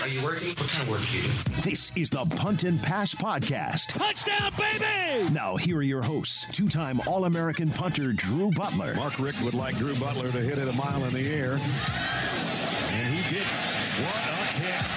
Are you working? What kind of work do you do? This is the Punt and Pass Podcast. Touchdown, baby! Now, here are your hosts two time All American punter Drew Butler. Mark Richt would like Drew Butler to hit it a mile in the air.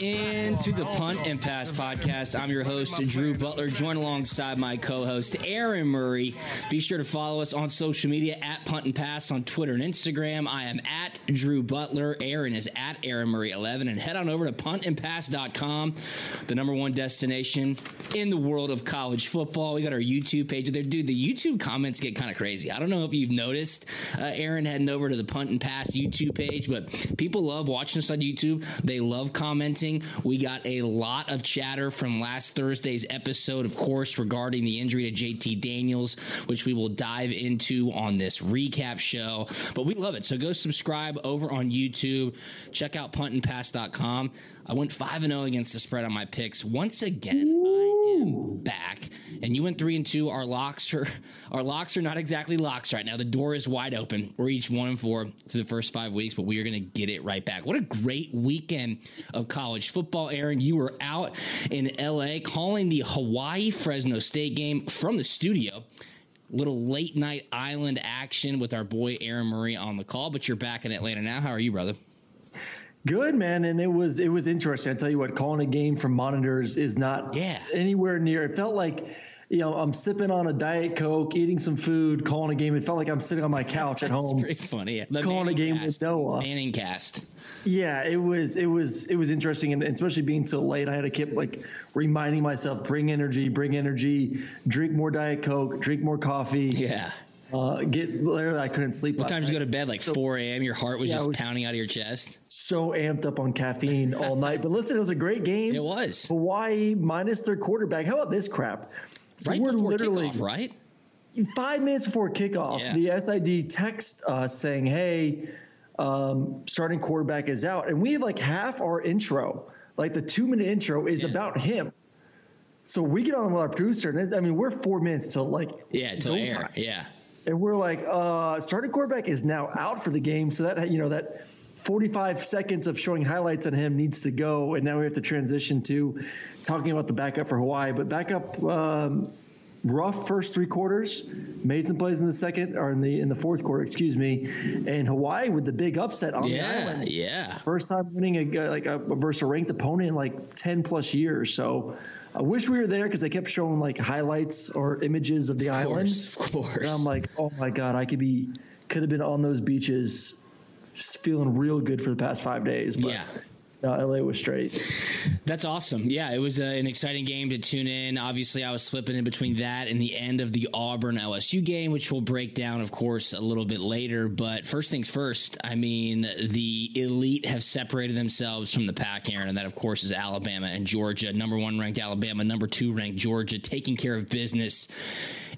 into the Punt and Pass podcast. I'm your host, Drew Butler, joined alongside my co host, Aaron Murray. Be sure to follow us on social media at Punt and Pass on Twitter and Instagram. I am at Drew Butler. Aaron is at Aaron Murray11. And head on over to puntandpass.com, the number one destination in the world of college football. We got our YouTube page there. Dude, the YouTube comments get kind of crazy. I don't know if you've noticed, uh, Aaron heading over to the Punt and Pass YouTube page, but people love watching us on YouTube. They love commenting. We got a lot of chatter from last Thursday's episode, of course, regarding the injury to JT Daniels, which we will dive into on this recap show. But we love it. So go subscribe over on YouTube. Check out puntandpass.com. I went 5 0 against the spread on my picks. Once again, I back. And you went 3 and 2. Our locks are our locks are not exactly locks right now. The door is wide open. We're each 1 and 4 to the first 5 weeks, but we are going to get it right back. What a great weekend of college football, Aaron. You were out in LA calling the Hawaii Fresno State game from the studio little late night island action with our boy Aaron Murray on the call, but you're back in Atlanta now. How are you, brother? Good man, and it was it was interesting. I tell you what, calling a game from monitors is not Yeah. anywhere near. It felt like, you know, I'm sipping on a diet coke, eating some food, calling a game. It felt like I'm sitting on my couch at home. pretty funny. Yeah. Calling a game cast. with Noah. Manning cast. Yeah, it was it was it was interesting, and especially being so late, I had to keep like reminding myself, bring energy, bring energy, drink more diet coke, drink more coffee. Yeah. Uh, get literally, I couldn't sleep. What time did you go to bed? Like 4 a.m. Your heart was Yeah, just was pounding out of your chest. So amped up on caffeine all night. But listen, it was a great game. It was. Hawaii minus their quarterback. How about this crap? So right we're literally kickoff, right? five minutes before kickoff. Yeah. The SID text us saying, "Hey, um, starting quarterback is out," and we have like half our intro, like the two minute intro, is Yeah. about him. So we get on with our producer, and I mean, we're four minutes till like Yeah, till air. time. Yeah. And we're like, uh, starting quarterback is now out for the game. So that you know that 45 seconds of showing highlights on him needs to go, and now we have to transition to talking about the backup for Hawaii. But backup, um, rough first three quarters, made some plays in the second or in the in the fourth quarter, excuse me, and Hawaii with the big upset on the island. Yeah. First time winning a like a versus a ranked opponent in like 10 plus years. So I wish we were there because they kept showing like highlights or images of the Of island. course. Of course. And I'm like, oh my god, I could be, could have been on those beaches, feeling real good for the past five days. But Yeah. LA was straight. That's awesome. Yeah, it was uh, an exciting game to tune in. Obviously, I was flipping in between that and the end of the Auburn LSU game, which we'll break down, of course, a little bit later. But first things first, I mean, the elite have separated themselves from the pack, Aaron, and that, of course, is Alabama and Georgia. Number one ranked Alabama, number two ranked Georgia, taking care of business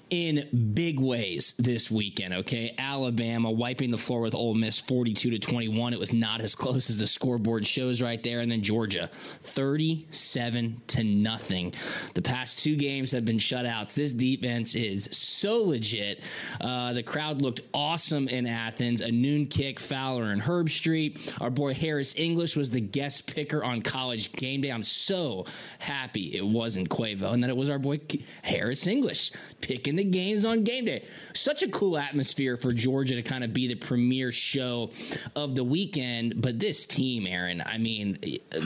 in big ways this weekend. Okay, Alabama wiping the floor with Ole Miss, forty-two to twenty-one. It was not as close as the scoreboard shows right there, and then Georgia, thirty-seven to nothing. The past two games have been shutouts. This defense is so legit. Uh, the crowd looked awesome in Athens. A noon kick, Fowler and Herbstreit. Our boy Harris English was the guest picker on College Game Day. I'm so happy it wasn't Quavo and that it was our boy Harris English picking the games on game day. Such a cool atmosphere for Georgia to kind of be the premier show of the weekend. But this team, Aaron, I mean,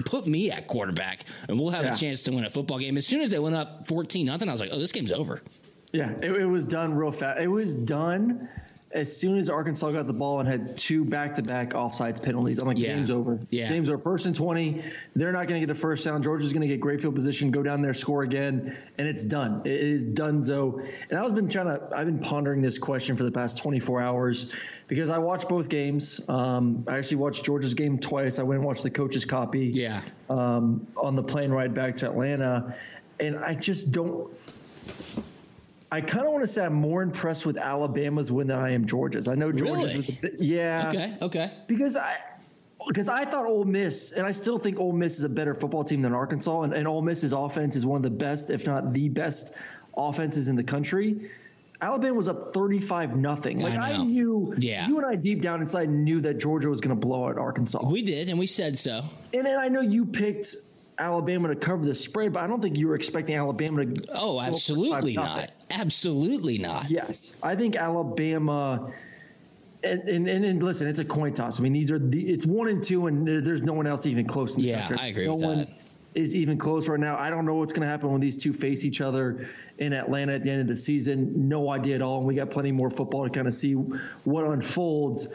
put me at quarterback, and we'll have Yeah. a chance to win a football game. As soon as they went up fourteen nothing, I was like, oh, this game's over. Yeah, it, it was done real fast. It was done as soon as Arkansas got the ball and had two back-to-back offsides penalties. I'm like, Yeah. game's over. Yeah. Game's over. First and 20. They're not going to get a first down. Georgia's going to get great field position, go down there, score again, and it's done. It is done, so. And I've been trying to, I've been pondering this question for the past 24 hours because I watched both games. Um, I actually watched Georgia's game twice. I went and watched the coach's copy Yeah. um, on the plane ride back to Atlanta, and I just don't. I kind of want to say I'm more impressed with Alabama's win than I am Georgia's. I know Georgia's, Really? was a bit, yeah, Okay, okay. because I. Because I thought Ole Miss, and I still think Ole Miss is a better football team than Arkansas, and, and Ole Miss's offense is one of the best, if not the best, offenses in the country. Alabama was up 35 nothing. Like I, know. knew, Yeah. you and I deep down inside knew that Georgia was going to blow out Arkansas. We did, and we said so. And then I know you picked Alabama to cover the spread, but I don't think you were expecting Alabama to. Oh, absolutely 5-0. not. Absolutely not. Yes, I think Alabama. And, and, and, listen, it's a coin toss. I mean, these are the it's one and two, and there's no one else even close. In the Yeah, country. I agree no with one that. is even close right now. I don't know what's going to happen when these two face each other in Atlanta at the end of the season. No idea at all. And we got plenty more football to kind of see what unfolds.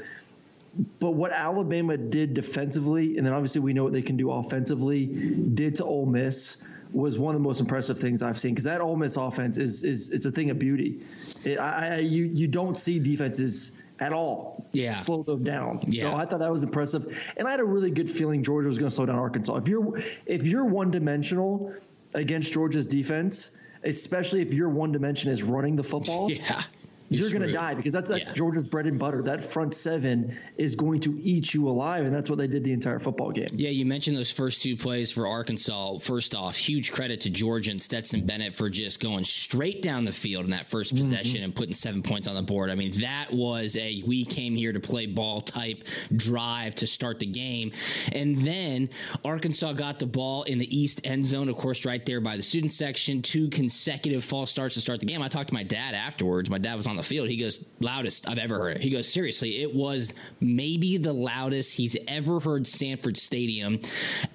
But what Alabama did defensively, and then obviously we know what they can do offensively, did to Ole Miss was one of the most impressive things I've seen because that Ole Miss offense is is it's a thing of beauty. It, I, I, you you don't see defenses at all Yeah. slow them down. Yeah. So I thought that was impressive, and I had a really good feeling Georgia was going to slow down Arkansas. If you're if you're one dimensional against Georgia's defense, especially if your one dimension is running the football, Yeah. You're, going to die because that's that's Yeah. Georgia's bread and butter. That front seven is going to eat you alive, and that's what they did the entire football game. Yeah, you mentioned those first two plays for Arkansas. First off, huge credit to Georgia and Stetson Bennett for just going straight down the field in that 1st Mm-hmm. possession and putting seven points on the board. I mean, that was a we came here to play ball type drive to start the game. And then Arkansas got the ball in the east end zone, of course, right there by the student section. Two consecutive false starts to start the game. I talked to my dad afterwards. My dad was on the field. He goes, loudest I've ever heard. He goes, seriously, it was maybe the loudest he's ever heard Sanford Stadium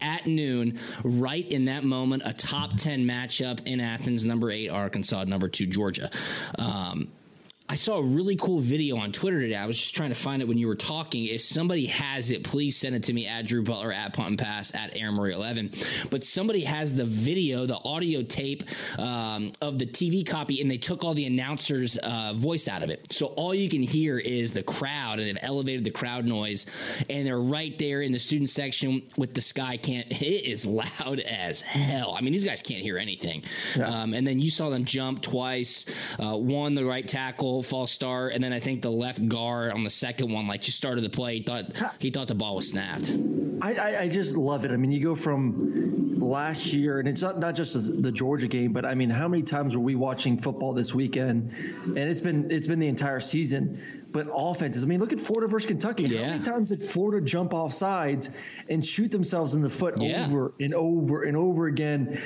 at noon, right in that moment, a top 10 matchup in Athens, number eight, Arkansas, number two, Georgia. Um, I saw a really cool video on Twitter today. I was just trying to find it when you were talking. If somebody has it, please send it to me at Drew Butler at Punt and Pass at Aaron Murray 11. But somebody has the video, the audio tape um, of the TV copy, and they took all the announcers' uh, voice out of it. So all you can hear is the crowd, and they've elevated the crowd noise, and they're right there in the student section with the sky can't. It is loud as hell. I mean, these guys can't hear anything. Um, and then you saw them jump twice. Uh, one, the right tackle, false start, and then I think the left guard on the second one, like just started the play. He thought he thought the ball was snapped. I, I, I just love it. I mean, you go from last year, and it's not, not just the Georgia game, but I mean, how many times were we watching football this weekend? And it's been it's been the entire season. But offenses, I mean, look at Florida versus Kentucky. Yeah. How many times did Florida jump off sides and shoot themselves in the foot Yeah. over and over and over again?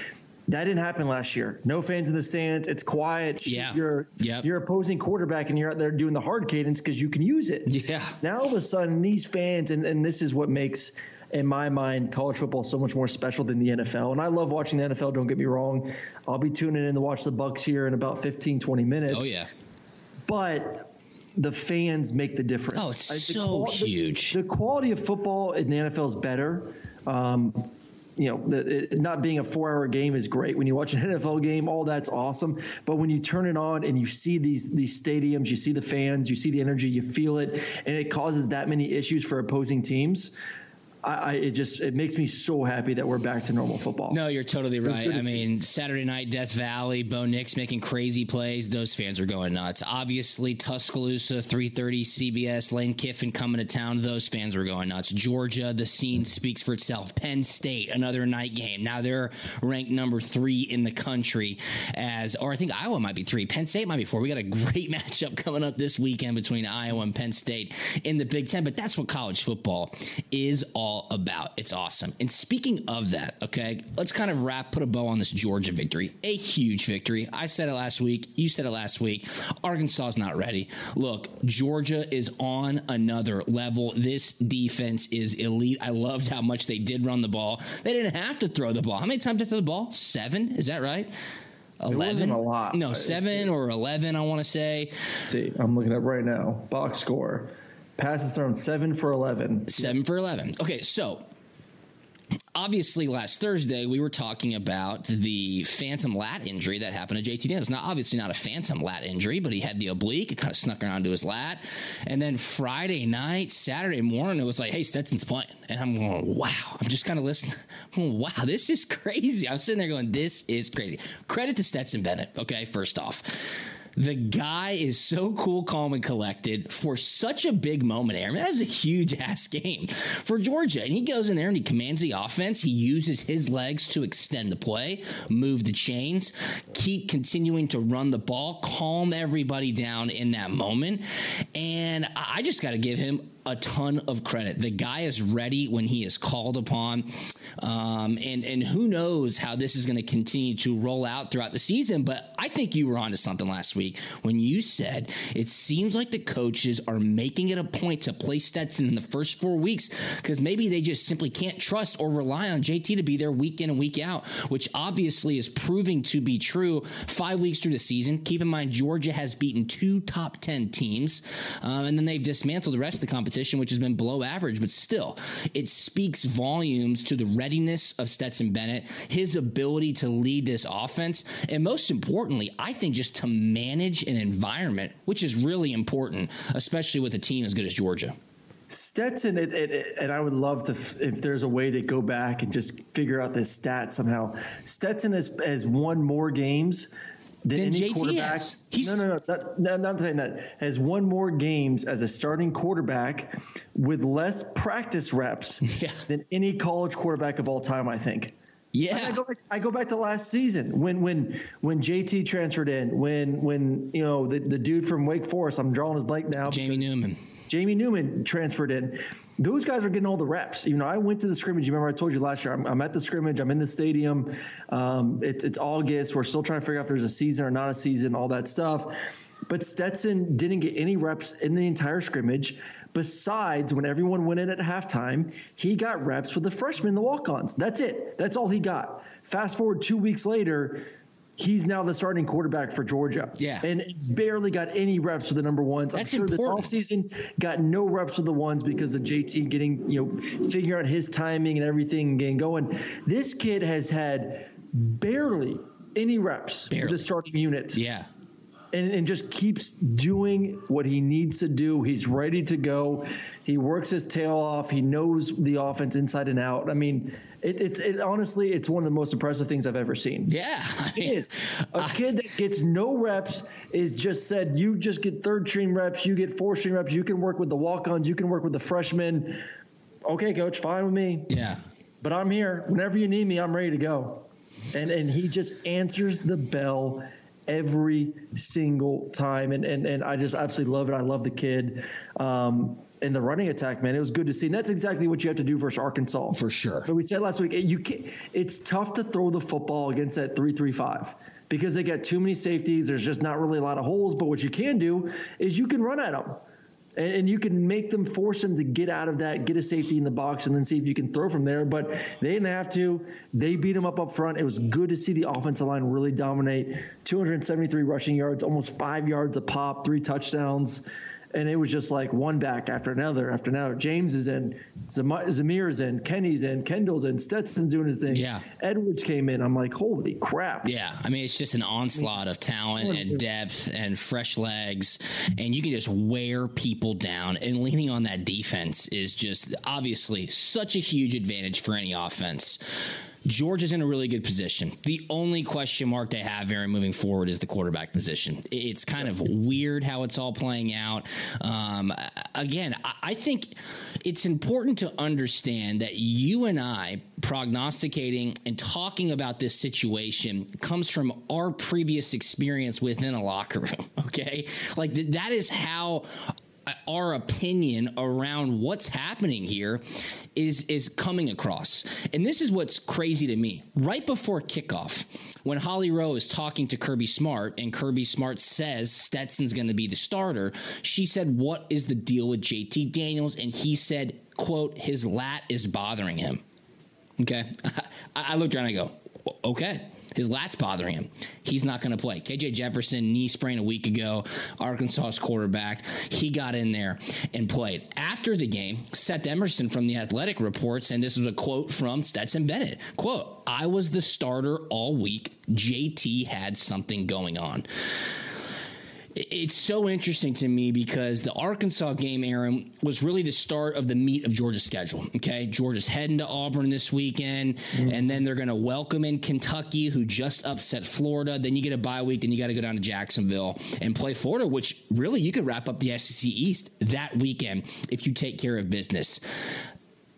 That didn't happen last year. No fans in the stands. It's quiet. Yeah. Your Yep. your opposing quarterback, and you're out there doing the hard cadence because you can use it. Yeah. Now all of a sudden, these fans, and, and this is what makes, in my mind, college football so much more special than the NFL. And I love watching the NFL, don't get me wrong. I'll be tuning in to watch the Bucs here in about 15, 20 minutes. Oh yeah. But the fans make the difference. Oh, it's I- the so qual- the- huge. The, quality of football in the NFL is better. Um, you know, the, it, not being a four-hour game is great. When you watch an NFL game, all that's awesome. But when you turn it on and you see these these stadiums, you see the fans, you see the energy, you feel it, and it causes that many issues for opposing teams. I, I it just it makes me so happy that we're back to normal football. No, you're totally right. I see. mean, Saturday night, Death Valley, Bo Nix making crazy plays. Those fans are going nuts. Obviously, Tuscaloosa, 3:30 CBS, Lane Kiffin coming to town. Those fans are going nuts. Georgia, the scene speaks for itself. Penn State, another night game. Now they're ranked number three in the country, as or I think Iowa might be three. Penn State might be four. We got a great matchup coming up this weekend between Iowa and Penn State in the Big Ten. But that's what college football is all all about. It's awesome. And speaking of that, okay, let's kind of wrap, put a bow on this Georgia victory. A huge victory. I said it last week. You said it last week. Arkansas is not ready. Look, Georgia is on another level. This defense is elite. I loved how much they did run the ball. They didn't have to throw the ball. How many times did they throw the ball? Seven? Is that right? 11 a lot no 7 or 11 i want to say see i'm looking up right now box score passes thrown 7 for 11 7 for 11 okay so obviously last Thursday we were talking about the phantom lat injury that happened to JT Daniels. Now, obviously not a phantom lat injury, but he had the oblique. It kind of snuck around to his lat. And then Friday night, Saturday morning, it was like, hey, Stetson's playing. And I'm going, wow. I'm just kind of listening. Going, wow, this is crazy. I'm sitting there going, this is crazy. Credit to Stetson Bennett, okay, first off. The guy is so cool, calm, and collected for such a big moment, Aaron. That is a huge ass game for Georgia. And he goes in there and he commands the offense. He uses his legs to extend the play, move the chains, keep continuing to run the ball, calm everybody down in that moment. And I just got to give him a ton of credit. The guy is ready when he is called upon, um, and and who knows how this is going to continue to roll out throughout the season. But I think you were onto something last week when you said it seems like the coaches are making it a point to play Stetson in the first four weeks because maybe they just simply can't trust or rely on JT to be there week in and week out, which obviously is proving to be true. Five weeks through the season, keep in mind Georgia has beaten two top ten teams, um, and then they've dismantled the rest of the competition competition, which has been below average, but still, it speaks volumes to the readiness of Stetson Bennett, his ability to lead this offense, and most importantly, I think just to manage an environment, which is really important, especially with a team as good as Georgia. Stetson, it, it, and I would love to if there's a way to go back and just figure out this stat somehow. Stetson has has won more games than, any JT quarterback. has. He's- no, no, no, not, not, not saying that. Has won more games as a starting quarterback with less practice reps Yeah. than any college quarterback of all time. I think. Yeah. I, I go back, I go back to last season when when when JT transferred in, when when you know the, the dude from Wake Forest, I'm drawing his blank now. Jamie Newman. Jamie Newman transferred in. Those guys are getting all the reps. You know, I went to the scrimmage. You remember I told you last year. I'm, I'm at the scrimmage. I'm in the stadium. Um, it's it's August. We're still trying to figure out if there's a season or not a season. All that stuff. But Stetson didn't get any reps in the entire scrimmage. Besides, when everyone went in at halftime, he got reps with the freshmen, the walk-ons. That's it. That's all he got. Fast forward two weeks later, he's now the starting quarterback for Georgia. Yeah. And barely got any reps with the number ones. That's I'm sure important. this offseason got no reps with the ones because of JT getting, you know, figuring out his timing and everything and getting going. This kid has had barely any reps Barely. with the starting unit Yeah. And, and just keeps doing what he needs to do. He's ready to go. He works his tail off. He knows the offense inside and out. I mean, it, it, it honestly, it's one of the most impressive things I've ever seen. Yeah. I mean, is. A kid that gets no reps is just said, you just get third string reps, you get four string reps, you can work with the walk ons, you can work with the freshmen. Okay, coach, fine with me. Yeah. But I'm here. Whenever you need me, I'm ready to go. And and he just answers the bell every single time. And and, and I just absolutely love it. I love the kid. Um, and the running attack, man, it was good to see. And that's exactly what you have to do versus Arkansas. For sure. But we said last week, you can, it's tough to throw the football against that three-three-five because they got too many safeties. There's just not really a lot of holes. But what you can do is you can run at them. And, and you can make them force them to get out of that, get a safety in the box, and then see if you can throw from there. But they didn't have to. They beat them up up front. It was good to see the offensive line really dominate. 273 rushing yards, almost five yards a pop, three touchdowns and it was just like one back after another after another. James is in, Zam- Zamir's in, Kenny's in, Kendall's in, Stetson's doing his thing. Yeah. Edwards came in. I'm like, holy crap. Yeah, I mean it's just an onslaught of talent and depth and fresh legs, and you can just wear people down. And leaning on that defense is just obviously such a huge advantage for any offense. Georgia's in a really good position. The only question mark they have, Aaron, moving forward is the quarterback position. It's kind of weird how it's all playing out. Um, again, I- think it's important to understand that you and I prognosticating and talking about this situation comes from our previous experience within a locker room. Okay, like th- that is how our opinion around what's happening here is is coming across. And this is what's crazy to me. Right before kickoff, when Holly Rowe is talking to Kirby Smart and Kirby Smart says Stetson's going to be the starter, she said, "What is the deal with JT Daniels?" and he said, "quote His lat is bothering him." Okay, I looked around I go, "Okay." His lat's bothering him. He's not going to play. KJ Jefferson, knee sprain a week ago, Arkansas's quarterback. He got in there and played. After the game, Seth Emerson from The Athletic reports, and this is a quote from Stetson Bennett. Quote, I was the starter all week. JT had something going on it's so interesting to me because the Arkansas game, Aaron, was really the start of the meat of Georgia's schedule. Okay, Georgia's heading to Auburn this weekend, mm-hmm. and then they're going to welcome in Kentucky, who just upset Florida. Then you get a bye week, then you got to go down to Jacksonville and play Florida, which really you could wrap up the SEC East that weekend if you take care of business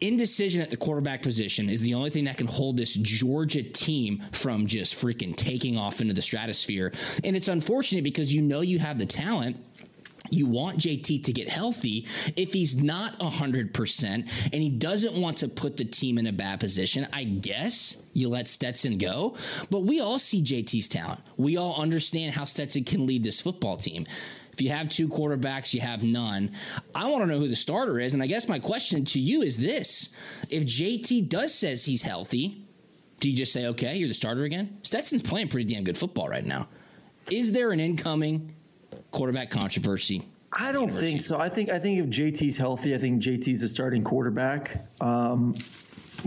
indecision at the quarterback position is the only thing that can hold this Georgia team from just freaking taking off into the stratosphere. And it's unfortunate because you know you have the talent. You want JT to get healthy. If he's not 100% and he doesn't want to put the team in a bad position, I guess you let Stetson go. But we all see JT's talent. We all understand how Stetson can lead this football team. If you have two quarterbacks, you have none. I want to know who the starter is. And I guess my question to you is this if JT does says he's healthy, do you just say, okay, you're the starter again? Stetson's playing pretty damn good football right now. Is there an incoming quarterback controversy? I don't think so. I think I think if JT's healthy, I think JT's a starting quarterback. Um,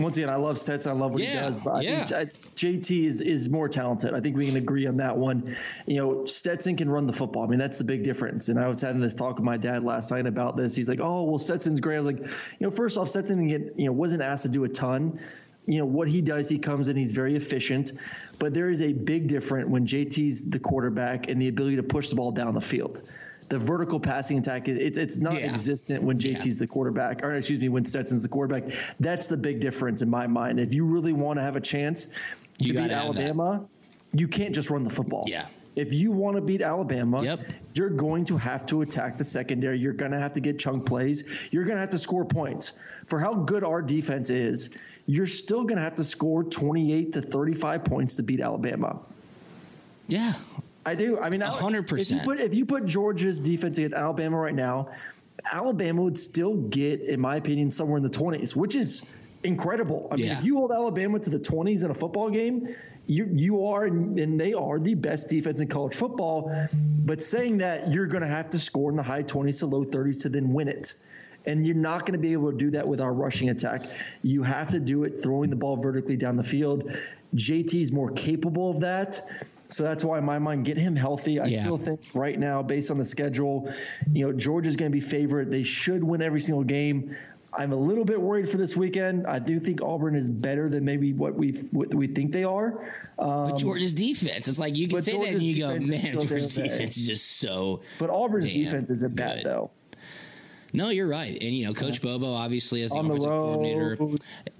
once again, I love Stetson. I love what yeah, he does, but I yeah. think JT is is more talented. I think we can agree on that one. You know, Stetson can run the football. I mean, that's the big difference. And I was having this talk with my dad last night about this. He's like, "Oh, well, Stetson's great." I was like, "You know, first off, Stetson get you know wasn't asked to do a ton." You know what he does, he comes in, he's very efficient, but there is a big difference when JT's the quarterback and the ability to push the ball down the field the vertical passing attack it's it's not yeah. existent when JT's yeah. the quarterback or excuse me when Stetson's the quarterback. That's the big difference in my mind. If you really want to have a chance to you beat Alabama, you can't just run the football. Yeah. If you want to beat Alabama, yep. you're going to have to attack the secondary. You're going to have to get chunk plays. You're going to have to score points. For how good our defense is, you're still going to have to score 28 to 35 points to beat Alabama. Yeah, I do. I mean, hundred percent. If you put if you put Georgia's defense against Alabama right now, Alabama would still get, in my opinion, somewhere in the twenties, which is incredible. I mean, yeah. if you hold Alabama to the twenties in a football game, you you are and they are the best defense in college football. But saying that, you're going to have to score in the high twenties to low thirties to then win it. And you're not going to be able to do that with our rushing attack. You have to do it throwing the ball vertically down the field. JT is more capable of that. So that's why in my mind, get him healthy. I yeah. still think right now, based on the schedule, you know, Georgia's going to be favorite. They should win every single game. I'm a little bit worried for this weekend. I do think Auburn is better than maybe what we what we think they are. Um, but Georgia's defense, it's like you can say Georgia's that and you go, man, Georgia's defense is just so. But Auburn's defense isn't bad though. No, you're right. And you know, Coach Bobo obviously as the on offensive the coordinator,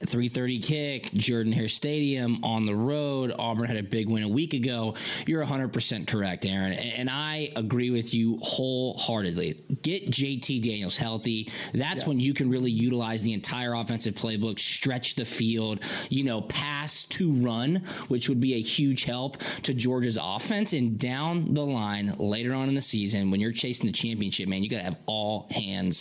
3:30 kick, Jordan Hare Stadium on the road. Auburn had a big win a week ago. You're 100% correct, Aaron, and I agree with you wholeheartedly. Get JT Daniels healthy. That's yes. when you can really utilize the entire offensive playbook, stretch the field, you know, pass to run, which would be a huge help to Georgia's offense. And down the line later on in the season, when you're chasing the championship, man, you got to have all hands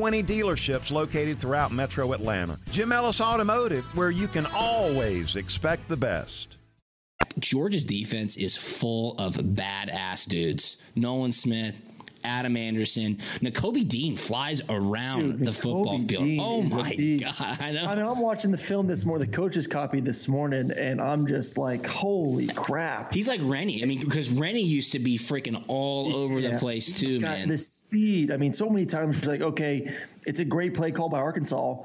dealerships located throughout metro Atlanta. Jim Ellis Automotive, where you can always expect the best. Georgia's defense is full of badass dudes. Nolan Smith, Adam Anderson. Nakobe Dean flies around Dude, the football field. Dean oh my god! I know. I mean, I'm watching the film this morning, the coaches copy this morning, and I'm just like, holy crap. He's like Rennie. I mean, because Rennie used to be freaking all over the Yeah. place He's too, got man. The speed. I mean, so many times like, okay, it's a great play call by Arkansas,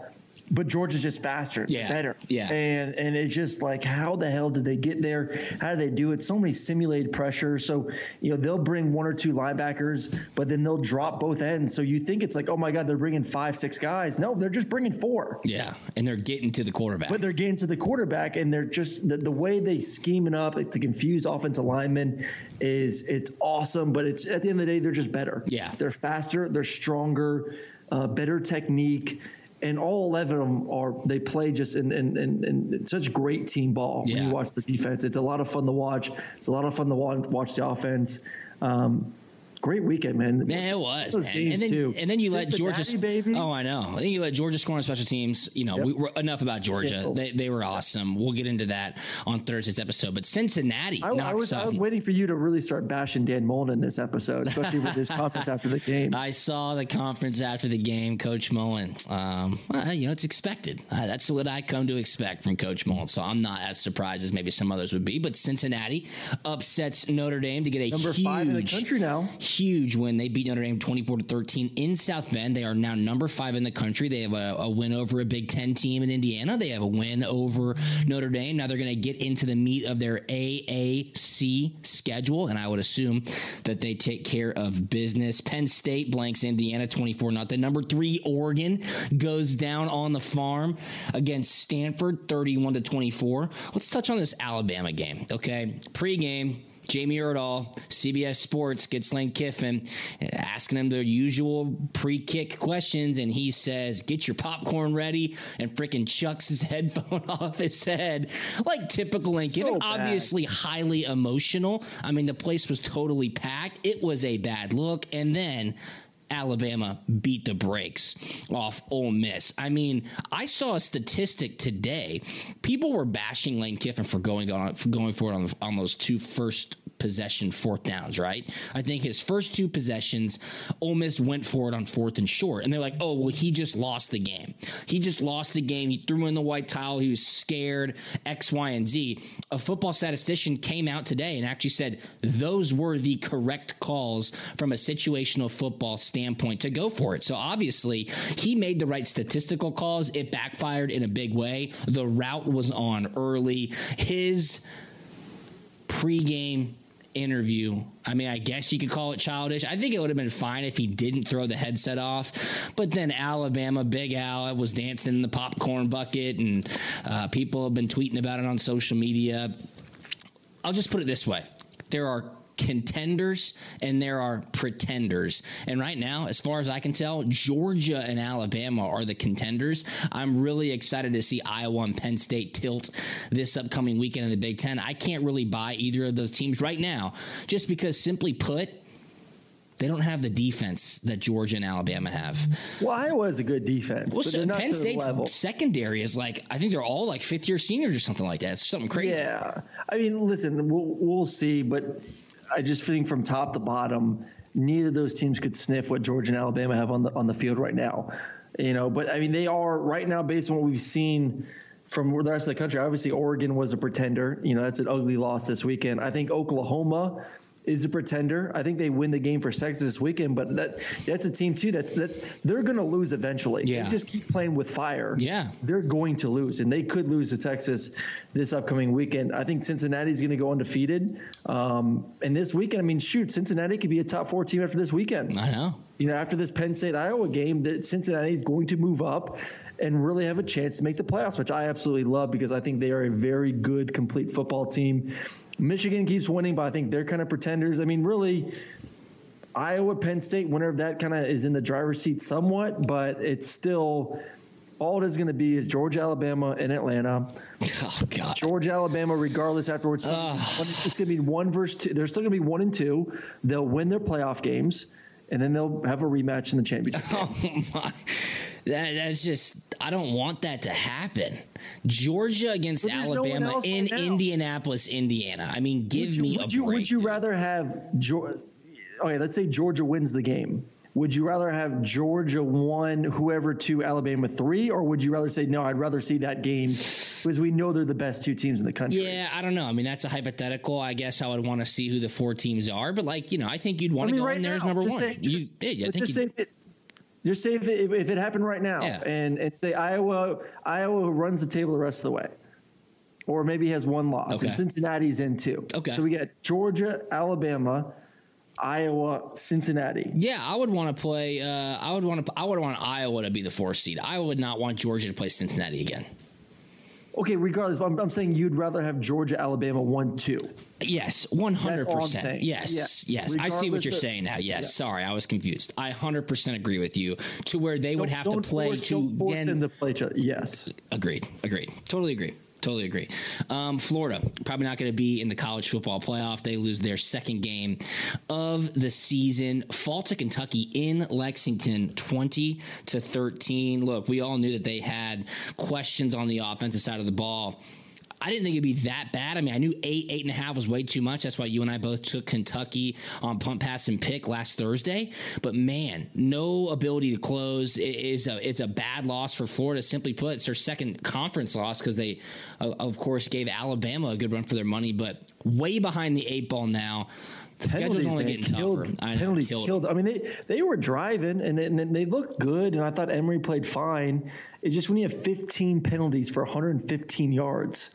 but Georgia's just faster, Yeah. better. Yeah. And and it's just like, how the hell did they get there? How do they do it? So many simulated pressure. So, you know, they'll bring one or two linebackers, but then they'll drop both ends. So you think it's like, oh my God, they're bringing five, six guys. No, they're just bringing four. yeah, and they're getting to the quarterback. But they're getting to the quarterback, and they're just the, the way they scheme it up to confuse offensive linemen is it's awesome. But it's at the end of the day, they're just better. Yeah. they're faster, they're stronger, uh, better technique, and all eleven of them are they play just in in, in, in such great team ball. When you watch the defense, it's a lot of fun to watch. It's a lot of fun to watch the offense. Um, great weekend, man. Man, it was. Those man. games and then, too. and then you let Georgia. Baby. Oh, I know. Then you let Georgia score on special teams. You know, Yep. we were enough about Georgia. Yeah. They, they were awesome. We'll get into that on Thursday's episode. But Cincinnati I, I was, I was waiting for you to really start bashing Dan Mullen in this episode, especially with his conference after the game. I saw the conference after the game, Coach Mullen. Um, well, you know, it's expected. Uh, that's what I come to expect from Coach Mullen. So I'm not as surprised as maybe some others would be. But Cincinnati upsets Notre Dame to get a Number huge, five in the country now. Huge win. They beat Notre Dame 24 to 13 in South Bend. They are now number five in the country. They have a, a win over a Big Ten team in Indiana. They have a win over Notre Dame. Now they're going to get into the meat of their AAC schedule, and I would assume that they take care of business. Penn State blanks Indiana 24 nothing. Number three, Oregon goes down on the farm against Stanford 31 to 24. Let's touch on this Alabama game, okay? Pre-game. Jamie Erdahl, CBS Sports, gets Lane Kiffin asking him the usual pre kick questions, and he says, Get your popcorn ready, and freaking chucks his headphone off his head. Like typical Lane Kiffin. bad. Obviously, highly emotional. I mean, the place was totally packed. It was a bad look. And then. Alabama beat the brakes off Ole Miss. I mean, I saw a statistic today. People were bashing Lane Kiffin for going on for going for it on, on those two first possession fourth downs, right? I think his first two possessions, Ole Miss went for it on fourth and short, and they're like, "Oh, well, he just lost the game. He just lost the game. He threw in the white towel. He was scared. X, Y, and Z." A football statistician came out today and actually said those were the correct calls from a situational football standpoint to go for it. So obviously, he made the right statistical calls. It backfired in a big way. The route was on early. His pregame interview. I mean, I guess you could call it childish. I think it would have been fine if he didn't throw the headset off. But then Alabama, Big Al was dancing in the popcorn bucket, and uh, people have been tweeting about it on social media. I'll just put it this way there are contenders and there are pretenders. And right now, as far as I can tell, Georgia and Alabama are the contenders. I'm really excited to see Iowa and Penn State tilt this upcoming weekend in the Big Ten. I can't really buy either of those teams right now, just because, simply put, they don't have the defense that Georgia and Alabama have. Well, Iowa is a good defense, Well, but so Penn State's secondary is like I think they're all like fifth year seniors or something like that. It's something crazy. Yeah, I mean, listen, we'll we'll see, but I just think from top to bottom, neither of those teams could sniff what Georgia and Alabama have on the on the field right now. You know, but I mean, they are right now based on what we've seen from the rest of the country. Obviously, Oregon was a pretender. You know, that's an ugly loss this weekend. I think Oklahoma is a pretender. I think they win the game for Texas this weekend, but that that's a team too that's that they're going to lose eventually. Yeah. They just keep playing with fire. Yeah. They're going to lose and they could lose to Texas this upcoming weekend. I think Cincinnati's going to go undefeated. Um, and this weekend, I mean, shoot, Cincinnati could be a top 4 team after this weekend. I know. You know, after this Penn State Iowa game, that Cincinnati is going to move up and really have a chance to make the playoffs, which I absolutely love because I think they are a very good, complete football team. Michigan keeps winning, but I think they're kind of pretenders. I mean, really, Iowa, Penn State, winner of that kind of is in the driver's seat somewhat, but it's still all it is going to be is Georgia, Alabama, and Atlanta. Oh God. Georgia, Alabama, regardless afterwards, it's going to be one versus two. They're still going to be one and two. They'll win their playoff games, and then they'll have a rematch in the championship. Oh my. That, that's just I don't want that to happen. Georgia against there's no Alabama in right. Indianapolis, Indiana. I mean, give would you, me would a you, break. Would you dude. rather have Georgia? Okay, let's say Georgia wins the game. Would you rather have Georgia one, whoever two, Alabama three, or would you rather say no? I'd rather see that game because we know they're the best two teams in the country. Yeah, I don't know. I mean, that's a hypothetical. I guess I would want to see who the four teams are, but like you know, I think you'd want I to mean, go right in there now, as number just one. say, You- just, yeah, I think just say just say if it, if it happened right now, Yeah. and and say Iowa Iowa runs the table the rest of the way, or maybe has one loss, Okay. and Cincinnati's in two. Okay. so we got Georgia, Alabama, Iowa, Cincinnati. Yeah, I would want to play. Uh, I would want to. I would want Iowa to be the fourth seed. I would not want Georgia to play Cincinnati again. Okay, regardless, I'm, I'm saying you'd rather have Georgia, Alabama one two. Yes, one hundred That's all I'm percent. Yes, Yes. yes. I see what you're of- saying now. Yes, Yeah. sorry, I was confused. I hundred percent agree with you. To where they would Don't- have to play force, to then them to play each other. Yes. Agreed. Agreed. Totally agree. Totally agree. Um, Florida probably not going to be in the college football playoff. They lose their second game of the season. Fall to Kentucky in Lexington, twenty to thirteen. Look, we all knew that they had questions on the offensive side of the ball. I didn't think it'd be that bad. I mean, I knew eight, eight and a half was way too much. That's why you and I both took Kentucky on punt, pass, and pick last Thursday. But man, no ability to close. It is a it's a bad loss for Florida. Simply put, it's their second conference loss because they, of course, gave Alabama a good run for their money, but way behind the eight ball now. The schedule's only man, getting killed, tougher. I know, penalties killed. killed. I mean, they they were driving and they, and they looked good, and I thought Emery played fine. It's just when you have 15 penalties for 115 yards,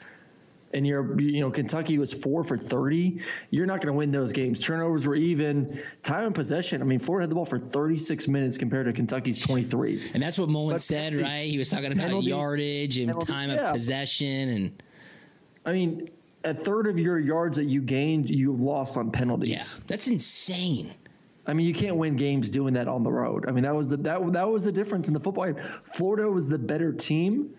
and you're you know Kentucky was four for 30, you're not going to win those games. Turnovers were even. Time and possession. I mean, Florida had the ball for 36 minutes compared to Kentucky's 23. And that's what Mullen But said, right? He was talking about penalties- yardage and penalties- time yeah. of possession and. I mean, a third of your yards that you gained, you lost on penalties. Yeah, that's insane. I mean, you can't win games doing that on the road. I mean, that was the that that was the difference in the football game. Florida was the better team.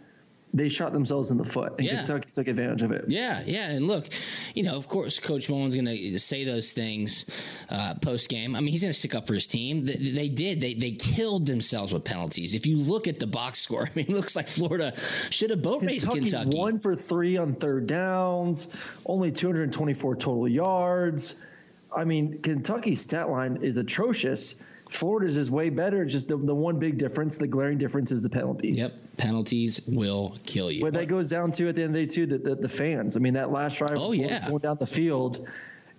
They shot themselves in the foot, and Yeah. Kentucky took advantage of it. Yeah, yeah, and look, you know, of course, Coach Mullen's going to say those things uh, post game. I mean, he's going to stick up for his team. They, they did. They they killed themselves with penalties. If you look at the box score, I mean, it looks like Florida should have boat raced Kentucky, Kentucky. one for three on third downs, only 224 total yards. I mean, Kentucky's stat line is atrocious. Florida's is way better. Just the, the one big difference, the glaring difference, is the penalties. Yep, penalties will kill you. But that goes down to at the end of the day, too, the, the, the fans. I mean, that last drive, Oh, yeah. going down the field,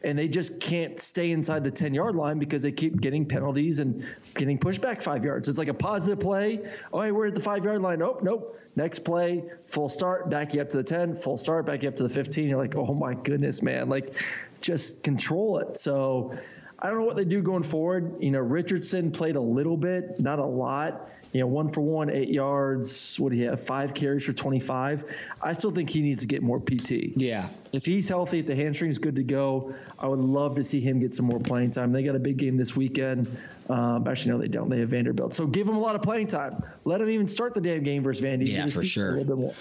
and they just can't stay inside the 10 yard line because they keep getting penalties and getting pushed back five yards. It's like a positive play. Oh, hey, we're at the five yard line. Nope, nope. Next play, full start, back you up to the 10, full start, back you up to the 15. You're like, oh my goodness, man. Like, just control it. So, I don't know what they do going forward. You know, Richardson played a little bit, not a lot. You know, one for one, eight yards. What do you have? Five carries for 25. I still think he needs to get more PT. yeah, If he's healthy, if the hamstring's good to go, I would love to see him get some more playing time. They got a big game this weekend. Um, actually, no, they don't. They have Vanderbilt. So give him a lot of playing time. Let him even start the damn game versus Vandy. Yeah, for sure. A little bit more.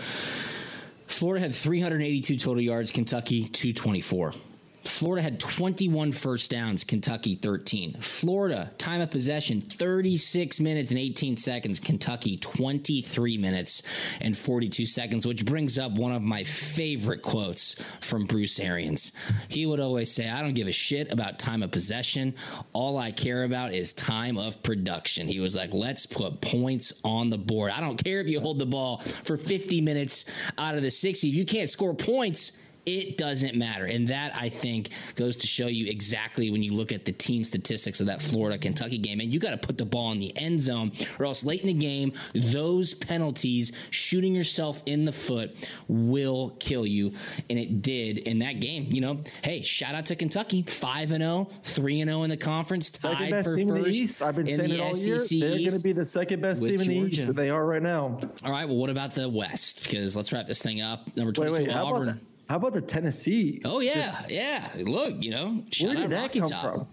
Florida had 382 total yards. Kentucky 224. Florida had 21 first downs, Kentucky 13. Florida, time of possession, 36 minutes and 18 seconds. Kentucky, 23 minutes and 42 seconds, which brings up one of my favorite quotes from Bruce Arians. He would always say, I don't give a shit about time of possession. All I care about is time of production. He was like, let's put points on the board. I don't care if you hold the ball for 50 minutes out of the 60. If you can't score points, It doesn't matter. And that, I think, goes to show you exactly when you look at the team statistics of that Florida Kentucky game. And you got to put the ball in the end zone, or else late in the game, those penalties, shooting yourself in the foot, will kill you. And it did in that game. You know, hey, shout out to Kentucky 5 and 0, 3 and 0 in the conference, Second tied best for team in first the East. I've been in saying the it all SEC year. They're going to be the second best team in the Georgia. East. that They are right now. All right, well, what about the West? Because let's wrap this thing up. Number Wait, 22, wait. How Auburn. How about the Tennessee? Oh yeah, yeah. Look, you know, Where did that Rocky come Top. from?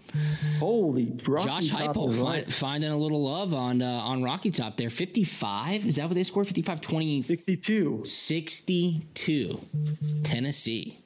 Holy Rocky Josh Top Heupel find, finding a little love on uh, on Rocky Top there. 55. Is that what they scored? 55 20 62. 62. Tennessee.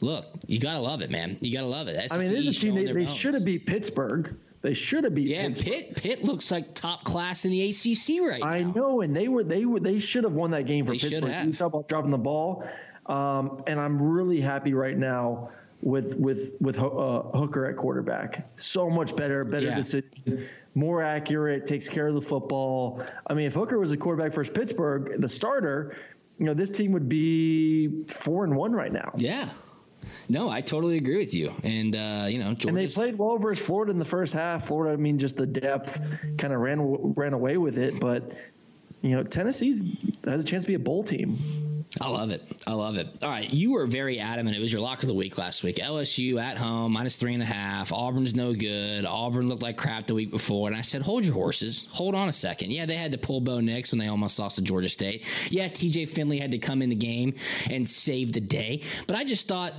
Look, you got to love it, man. You got to love it. I mean, SEC this is a team they, they should have beat Pittsburgh. They should have beat Yeah, Pittsburgh. Pitt Pitt looks like top class in the ACC right now. I know, and they were they were they should have won that game for They Pittsburgh. have. You talk about dropping the ball, um, and I'm really happy right now with with with uh, Hooker at quarterback. So much better, better Yeah. decision, more accurate, takes care of the football. I mean, if Hooker was a quarterback for Pittsburgh, the starter, you know, this team would be four and one right now. Yeah. No, I totally agree with you. And uh, you know, And they played well versus Florida in the first half. Florida, I mean, just the depth kind of ran ran away with it. But you know, Tennessee's has a chance to be a bowl team. I love it. I love it. All right. You were very adamant. It was your lock of the week last week. LSU at home, minus three and a half. Auburn's no good. Auburn looked like crap the week before. And I said, hold your horses. Hold on a second. Yeah, they had to pull Bo Nix when they almost lost to Georgia State. Yeah, TJ Finley had to come in the game and save the day. But I just thought.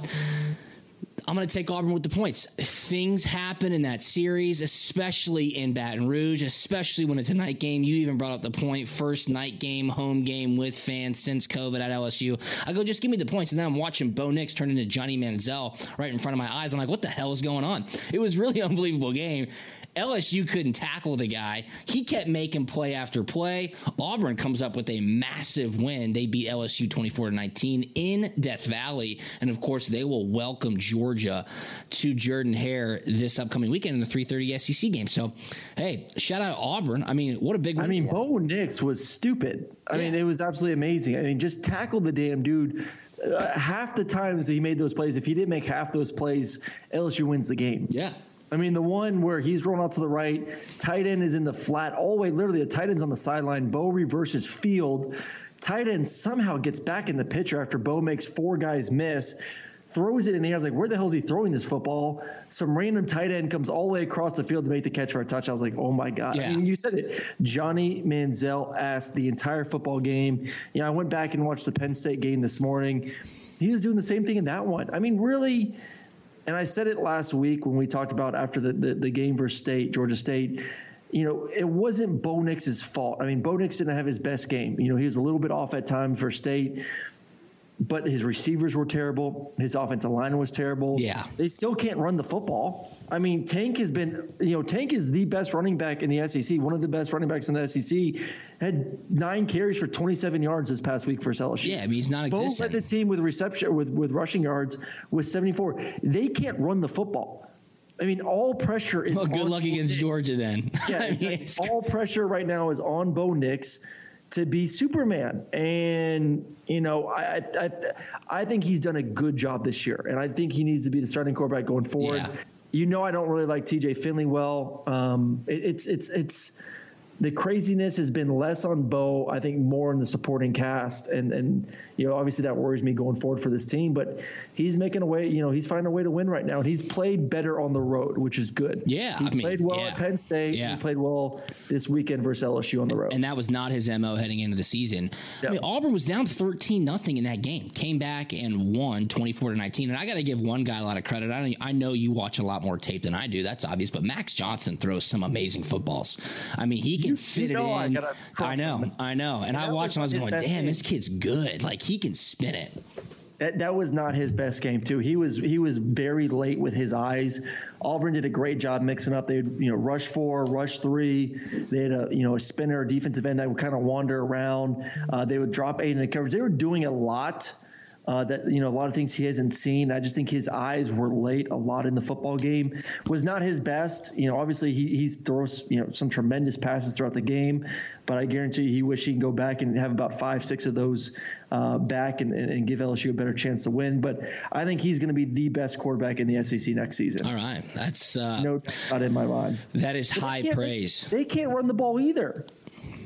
I'm going to take Auburn with the points. Things happen in that series, especially in Baton Rouge, especially when it's a night game. You even brought up the point first night game, home game with fans since COVID at LSU. I go, just give me the points. And then I'm watching Bo Nix turn into Johnny Manziel right in front of my eyes. I'm like, what the hell is going on? It was really unbelievable game. LSU couldn't tackle the guy. He kept making play after play. Auburn comes up with a massive win. They beat LSU 24 to 19 in Death Valley. And of course, they will welcome Georgia to Jordan Hare this upcoming weekend in the 3:30 SEC game. So, hey, shout out Auburn. I mean, what a big win I mean. Bo Nix was stupid. I mean, it was absolutely amazing. I mean, just tackle the damn dude. Uh, half the times that he made those plays, if he didn't make half those plays, LSU wins the game. Yeah. I mean, the one where he's rolling out to the right, tight end is in the flat, all the way, literally, the tight end's on the sideline. Bo reverses field. Tight end somehow gets back in the picture after Bo makes four guys miss, throws it in the air. I was like, where the hell is he throwing this football? Some random tight end comes all the way across the field to make the catch for a touch. I was like, oh my God. Yeah. I mean, you said it. Johnny Manziel asked the entire football game. You know, I went back and watched the Penn State game this morning. He was doing the same thing in that one. I mean, really and I said it last week when we talked about after the, the, the game versus State, Georgia State. You know, it wasn't Bo Nix's fault. I mean, Bo Nix didn't have his best game. You know, he was a little bit off at times for State, but his receivers were terrible. His offensive line was terrible. Yeah. They still can't run the football. I mean, Tank has been, you know, Tank is the best running back in the SEC, one of the best running backs in the SEC. Had nine carries for 27 yards this past week for LSU. Yeah, I mean, he's not Bo existent. led the team with reception with with rushing yards with 74. They can't run the football. I mean, all pressure is. Well, good luck against. Georgia then. Yeah, I mean, all pressure right now is on Bo Nix to be Superman, and you know, I, I I think he's done a good job this year, and I think he needs to be the starting quarterback going forward. Yeah. You know, I don't really like T.J. Finley well. Um, it, it's it's it's the craziness has been less on Bo, I think more in the supporting cast, and and you know obviously that worries me going forward for this team. But he's making a way, you know, he's finding a way to win right now, and he's played better on the road, which is good. Yeah, he I mean, played well yeah. at Penn State. Yeah. He played well this weekend versus LSU on the road. and that was not his mo heading into the season. I mean, Auburn was down thirteen nothing in that game, came back and won twenty four to nineteen. And I got to give one guy a lot of credit. I don't, I know you watch a lot more tape than I do. That's obvious, but Max Johnson throws some amazing footballs. I mean, he can You- fit you know it I in. gotta I know, him. I know, and I watched him. I was was going, "Damn, game. this kid's good. Like he can spin it." That, that was not his best game too. He was he was very late with his eyes. Auburn did a great job mixing up. They you know rush four, rush three. They had a you know a spinner, a defensive end that would kind of wander around. Uh, they would drop eight in the coverage. They were doing a lot. Uh, that you know a lot of things he hasn't seen. I just think his eyes were late a lot in the football game. Was not his best. You know, obviously he he throws you know some tremendous passes throughout the game, but I guarantee you he wish he can go back and have about five six of those uh, back and, and, give LSU a better chance to win. But I think he's going to be the best quarterback in the SEC next season. All right, that's uh, no doubt in my mind. That is high praise. They, they can't run the ball either.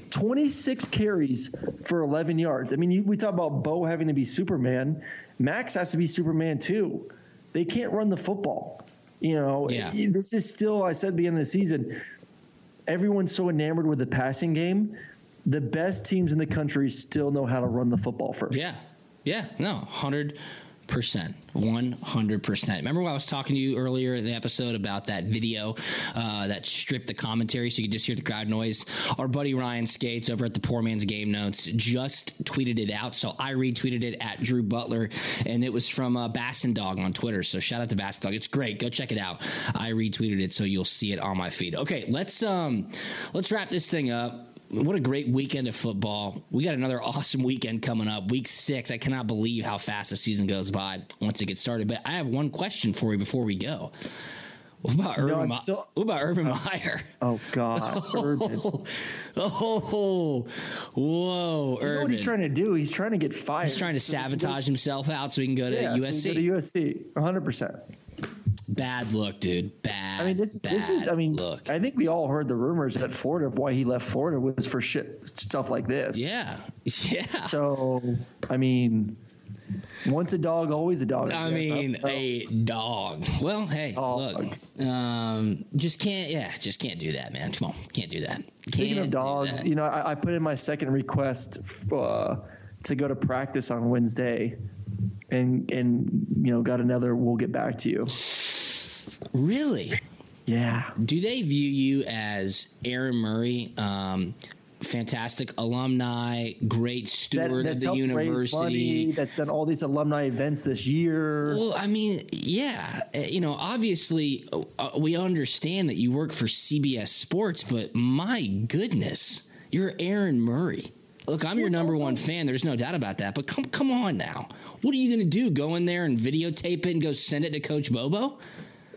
26 carries for 11 yards. I mean, you, we talk about Bo having to be Superman. Max has to be Superman too. They can't run the football. You know, yeah. this is still, I said at the end of the season, everyone's so enamored with the passing game. The best teams in the country still know how to run the football first. Yeah. Yeah. No, 100- percent, one hundred percent. Remember when I was talking to you earlier in the episode about that video uh, that stripped the commentary so you could just hear the crowd noise? Our buddy Ryan Skates over at the Poor Man's Game Notes just tweeted it out, so I retweeted it at Drew Butler, and it was from uh, Bassin Dog on Twitter. So shout out to Bassin Dog. It's great. Go check it out. I retweeted it so you'll see it on my feed. Okay, let's um let's wrap this thing up what a great weekend of football. We got another awesome weekend coming up. Week six. I cannot believe how fast the season goes by once it gets started. But I have one question for you before we go. What about Urban? No, still, what about Urban oh, Meyer? Oh God, oh, Urban! Oh, whoa, you know what he's trying to do? He's trying to get fired. He's trying to sabotage himself out so he can go to yeah, USC. So go to USC, 100. percent Bad look, dude. Bad. I mean, this this is. I mean, look. I think we all heard the rumors that Florida why he left Florida was for shit stuff like this. Yeah, yeah. So, I mean, once a dog, always a dog. I, I mean, a dog. Well, hey, dog. look, um, just can't. Yeah, just can't do that, man. Come on, can't do that. Can't Speaking of dogs, you know, I, I, put in my second request uh, to go to practice on Wednesday and and you know got another we'll get back to you really yeah do they view you as aaron murray um, fantastic alumni, great steward that, of the university. Money, that's done all these alumni events this year. Well, I mean, yeah, uh, you know, obviously uh, we understand that you work for CBS Sports, but my goodness, you're Aaron Murray. Look, I'm your number one fan. There's no doubt about that. But come, come on now. What are you going to do? Go in there and videotape it and go send it to Coach Bobo?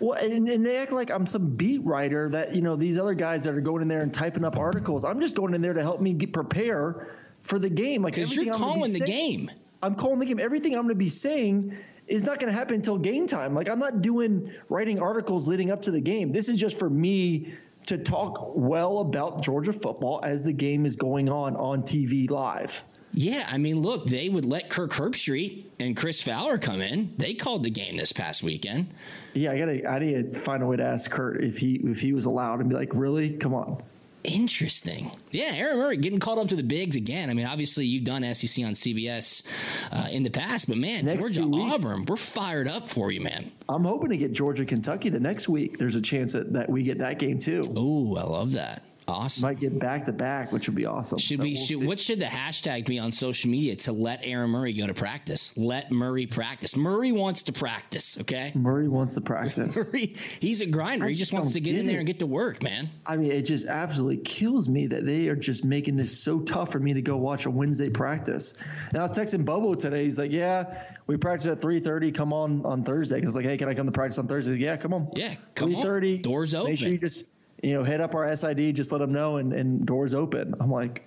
Well, and, and, they act like I'm some beat writer that you know these other guys that are going in there and typing up articles. I'm just going in there to help me get prepare for the game. Like because you're calling the saying, game. I'm calling the game. Everything I'm going to be saying is not going to happen until game time. Like I'm not doing writing articles leading up to the game. This is just for me to talk well about Georgia football as the game is going on on TV live. Yeah, I mean, look, they would let Kirk Herbstreit and Chris Fowler come in. They called the game this past weekend. Yeah, I gotta, I need to find a way to ask Kirk if he if he was allowed and be like, really, come on. Interesting. Yeah, Aaron Murray getting called up to the bigs again. I mean, obviously you've done SEC on CBS uh, in the past, but man, next Georgia Auburn, we're fired up for you, man. I'm hoping to get Georgia Kentucky the next week. There's a chance that, that we get that game too. Oh, I love that. Awesome. Might get back to back, which would be awesome. Should so we? We'll should, what should the hashtag be on social media to let Aaron Murray go to practice? Let Murray practice. Murray wants to practice. Okay. Murray wants to practice. Murray, he's a grinder. I he just, just wants to get, get in there and get to work, man. I mean, it just absolutely kills me that they are just making this so tough for me to go watch a Wednesday practice. And I was texting Bobo today. He's like, "Yeah, we practice at three thirty. Come on on Thursday." Because like, "Hey, can I come to practice on Thursday?" Yeah, come on. Yeah, come 3:30. Doors open. Make sure you just you know, hit up our SID, just let them know, and, and doors open. I'm like,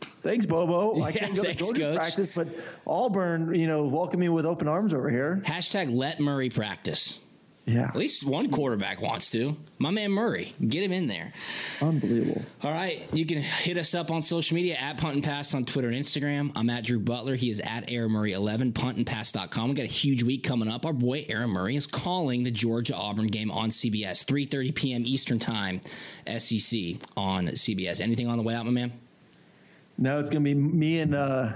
thanks, Bobo. I can't go to Georgia's practice, but Auburn, you know, welcome me with open arms over here. Hashtag let Murray practice. Yeah. At least one quarterback wants to. My man Murray. Get him in there. Unbelievable. All right. You can hit us up on social media at Punt and Pass on Twitter and Instagram. I'm at Drew Butler. He is at Aaron Murray 11, puntandpass.com. We got a huge week coming up. Our boy Aaron Murray is calling the Georgia Auburn game on CBS, 3.30 p.m. Eastern Time, SEC on CBS. Anything on the way out, my man? No, it's going to be me and uh,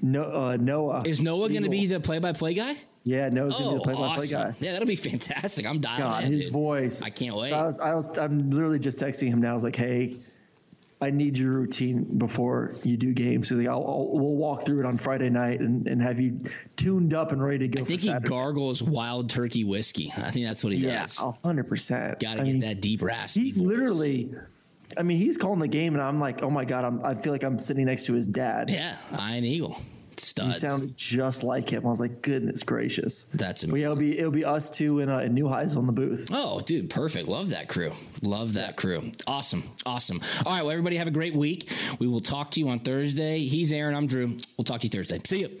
no, uh, Noah. Is Noah going to be the play by play guy? Yeah, no, he's gonna be the oh, play-by-play awesome. guy. Yeah, that'll be fantastic. I'm dying. God, his dude. voice. I can't wait. So I was, I was, I'm literally just texting him now. I was like, hey, I need your routine before you do games. So like, I'll, I'll, we'll walk through it on Friday night and, and have you tuned up and ready to go. I think he Saturday. gargles wild turkey whiskey. I think that's what he does. yeah, does. hundred percent. Got to get mean, that deep rasp. He literally. I mean, he's calling the game, and I'm like, oh my god, I'm, I feel like I'm sitting next to his dad. Yeah, Ian Eagle Studs. He sounded just like him. I was like, goodness gracious. That's amazing. But yeah, it'll be it'll be us two and, uh, and New Highs on the booth. Oh, dude, perfect. Love that crew. Love that crew. Awesome, awesome. All right, well, everybody have a great week. We will talk to you on Thursday. He's Aaron. I'm Drew. We'll talk to you Thursday. See you.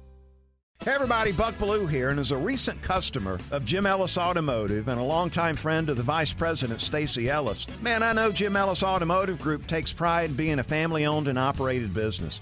Hey everybody, Buck Belue here, and as a recent customer of Jim Ellis Automotive and a longtime friend of the Vice President Stacy Ellis, man, I know Jim Ellis Automotive Group takes pride in being a family-owned and operated business.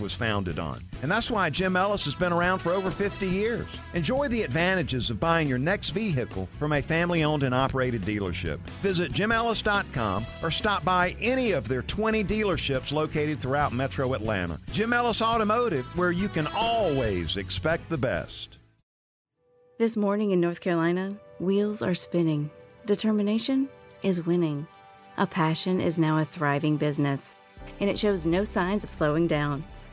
Was founded on. And that's why Jim Ellis has been around for over 50 years. Enjoy the advantages of buying your next vehicle from a family owned and operated dealership. Visit jimellis.com or stop by any of their 20 dealerships located throughout metro Atlanta. Jim Ellis Automotive, where you can always expect the best. This morning in North Carolina, wheels are spinning. Determination is winning. A passion is now a thriving business, and it shows no signs of slowing down.